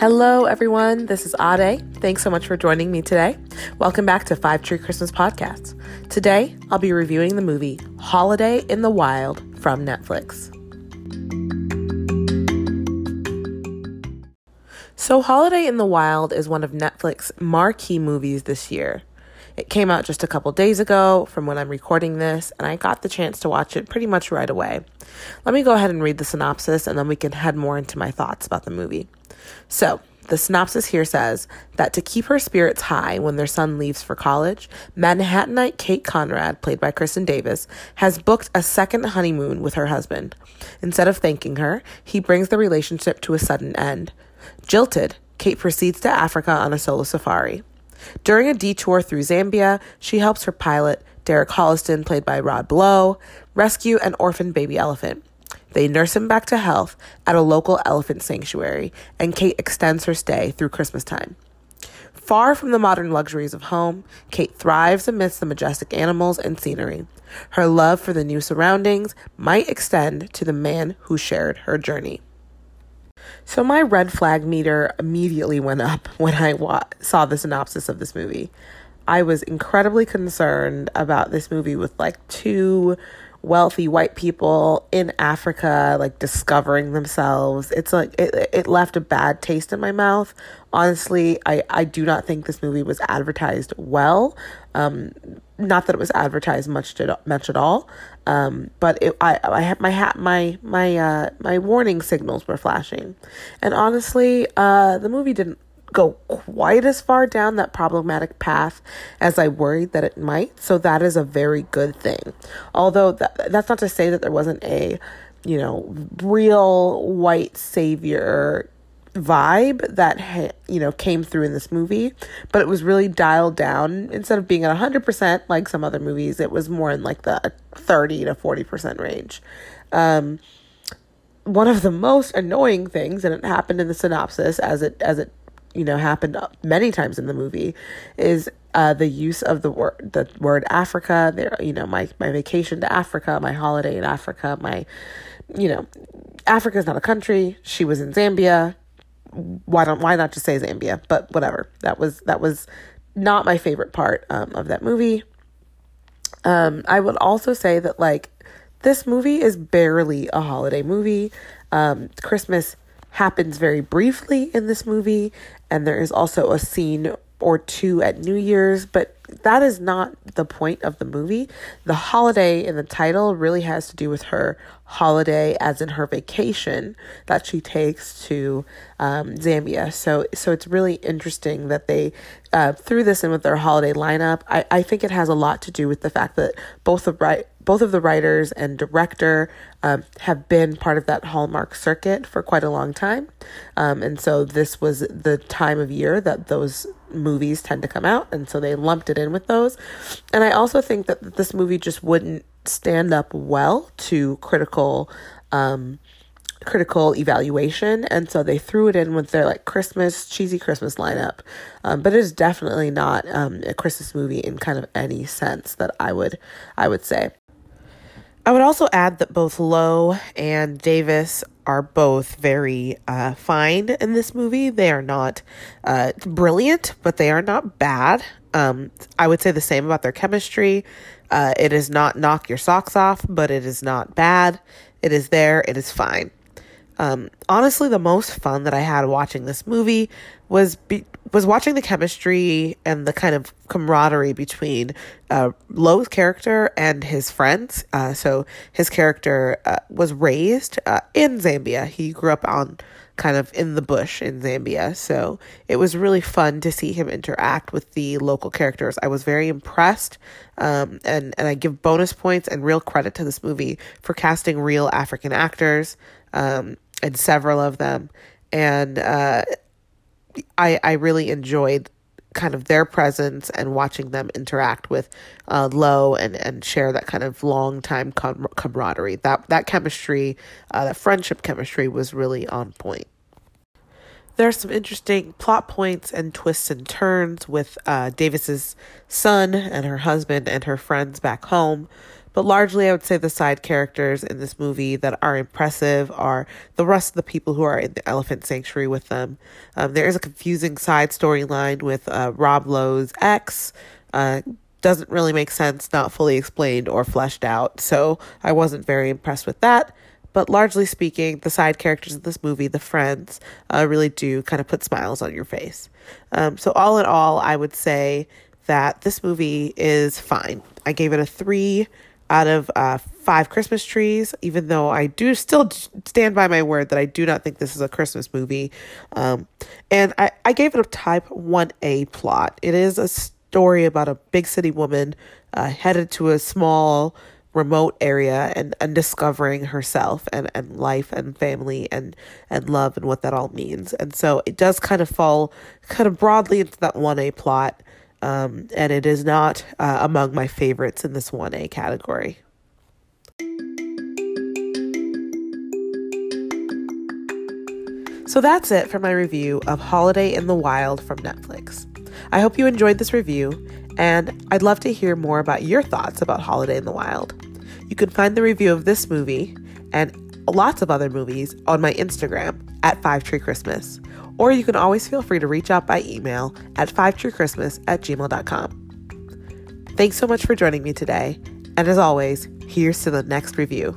Hello, everyone. This is Ade. Thanks so much for joining me today. Welcome back to Five Tree Christmas Podcast. Today, I'll be reviewing the movie Holiday in the Wild from Netflix. So, Holiday in the Wild is one of Netflix's marquee movies this year. It came out just a couple days ago from when I'm recording this, and I got the chance to watch it pretty much right away. Let me go ahead and read the synopsis, and then we can head more into my thoughts about the movie. So, the synopsis here says that to keep her spirits high when their son leaves for college, Manhattanite Kate Conrad, played by Kristin Davis, has booked a second honeymoon with her husband. Instead of thanking her, he brings the relationship to a sudden end. Jilted, Kate proceeds to Africa on a solo safari. During a detour through Zambia, she helps her pilot, Derek Holliston, played by Rob Lowe, rescue an orphaned baby elephant. They nurse him back to health at a local elephant sanctuary, and Kate extends her stay through Christmas time. Far from the modern luxuries of home, Kate thrives amidst the majestic animals and scenery. Her love for the new surroundings might extend to the man who shared her journey. So, my red flag meter immediately went up when I wa- saw the synopsis of this movie. I was incredibly concerned about this movie with like two wealthy white people in Africa like discovering themselves. It's like it, it left a bad taste in my mouth. Honestly, I, I do not think this movie was advertised well. Um, not that it was advertised much to, much at all. Um, but it, I I had my hat my my uh my warning signals were flashing, and honestly, uh, the movie didn't go quite as far down that problematic path as I worried that it might. So that is a very good thing. Although that, that's not to say that there wasn't a, you know, real white savior vibe that you know came through in this movie but it was really dialed down instead of being at 100% like some other movies it was more in like the 30 to 40% range um one of the most annoying things and it happened in the synopsis as it as it you know happened many times in the movie is uh, the use of the word the word Africa. There, you know, my my vacation to Africa, my holiday in Africa, my, you know, Africa is not a country. She was in Zambia. Why don't why not just say Zambia? But whatever. That was that was not my favorite part um, of that movie. Um, I would also say that like this movie is barely a holiday movie. Um, Christmas happens very briefly in this movie, and there is also a scene or two at New Year's, but that is not the point of the movie. The holiday in the title really has to do with her holiday, as in her vacation that she takes to um, Zambia. So, so it's really interesting that they uh, threw this in with their holiday lineup. I, I think it has a lot to do with the fact that both the right both of the writers and director um, have been part of that Hallmark circuit for quite a long time. Um, and so this was the time of year that those movies tend to come out. And so they lumped it in with those. And I also think that this movie just wouldn't stand up well to critical. Um, critical evaluation and so they threw it in with their like christmas cheesy christmas lineup um, but it is definitely not um, a christmas movie in kind of any sense that i would i would say I would also add that both Lowe and Davis are both very uh, fine in this movie. They are not uh, brilliant, but they are not bad. Um, I would say the same about their chemistry. Uh, it is not knock your socks off, but it is not bad. It is there. It is fine. Um, honestly, the most fun that I had watching this movie was be- was watching the chemistry and the kind of camaraderie between uh, Lowe's character and his friends. Uh, so his character uh, was raised uh, in Zambia. He grew up on kind of in the bush in Zambia. So it was really fun to see him interact with the local characters. I was very impressed. Um, and, and I give bonus points and real credit to this movie for casting real African actors. Um, and several of them. And uh, I I really enjoyed kind of their presence and watching them interact with uh, Lowe and and share that kind of long time com- camaraderie. That that chemistry, uh, that friendship chemistry was really on point. There are some interesting plot points and twists and turns with uh, Davis's son and her husband and her friends back home. But largely, I would say the side characters in this movie that are impressive are the rest of the people who are in the elephant sanctuary with them. Um, there is a confusing side storyline with uh, Rob Lowe's ex. Uh, doesn't really make sense, not fully explained or fleshed out. So I wasn't very impressed with that. But largely speaking, the side characters of this movie, the friends, uh, really do kind of put smiles on your face. Um, so, all in all, I would say that this movie is fine. I gave it a three out of uh, five Christmas trees, even though I do still stand by my word that I do not think this is a Christmas movie. Um, and I, I gave it a type 1A plot. It is a story about a big city woman uh, headed to a small remote area and, and discovering herself and, and life and family and, and love and what that all means. And so it does kind of fall kind of broadly into that 1A plot. Um, and it is not uh, among my favorites in this 1A category. So that's it for my review of Holiday in the Wild from Netflix. I hope you enjoyed this review, and I'd love to hear more about your thoughts about Holiday in the Wild. You can find the review of this movie and lots of other movies on my Instagram at Five Tree Christmas, or you can always feel free to reach out by email at fivetreechristmas at gmail.com. Thanks so much for joining me today, and as always, here's to the next review.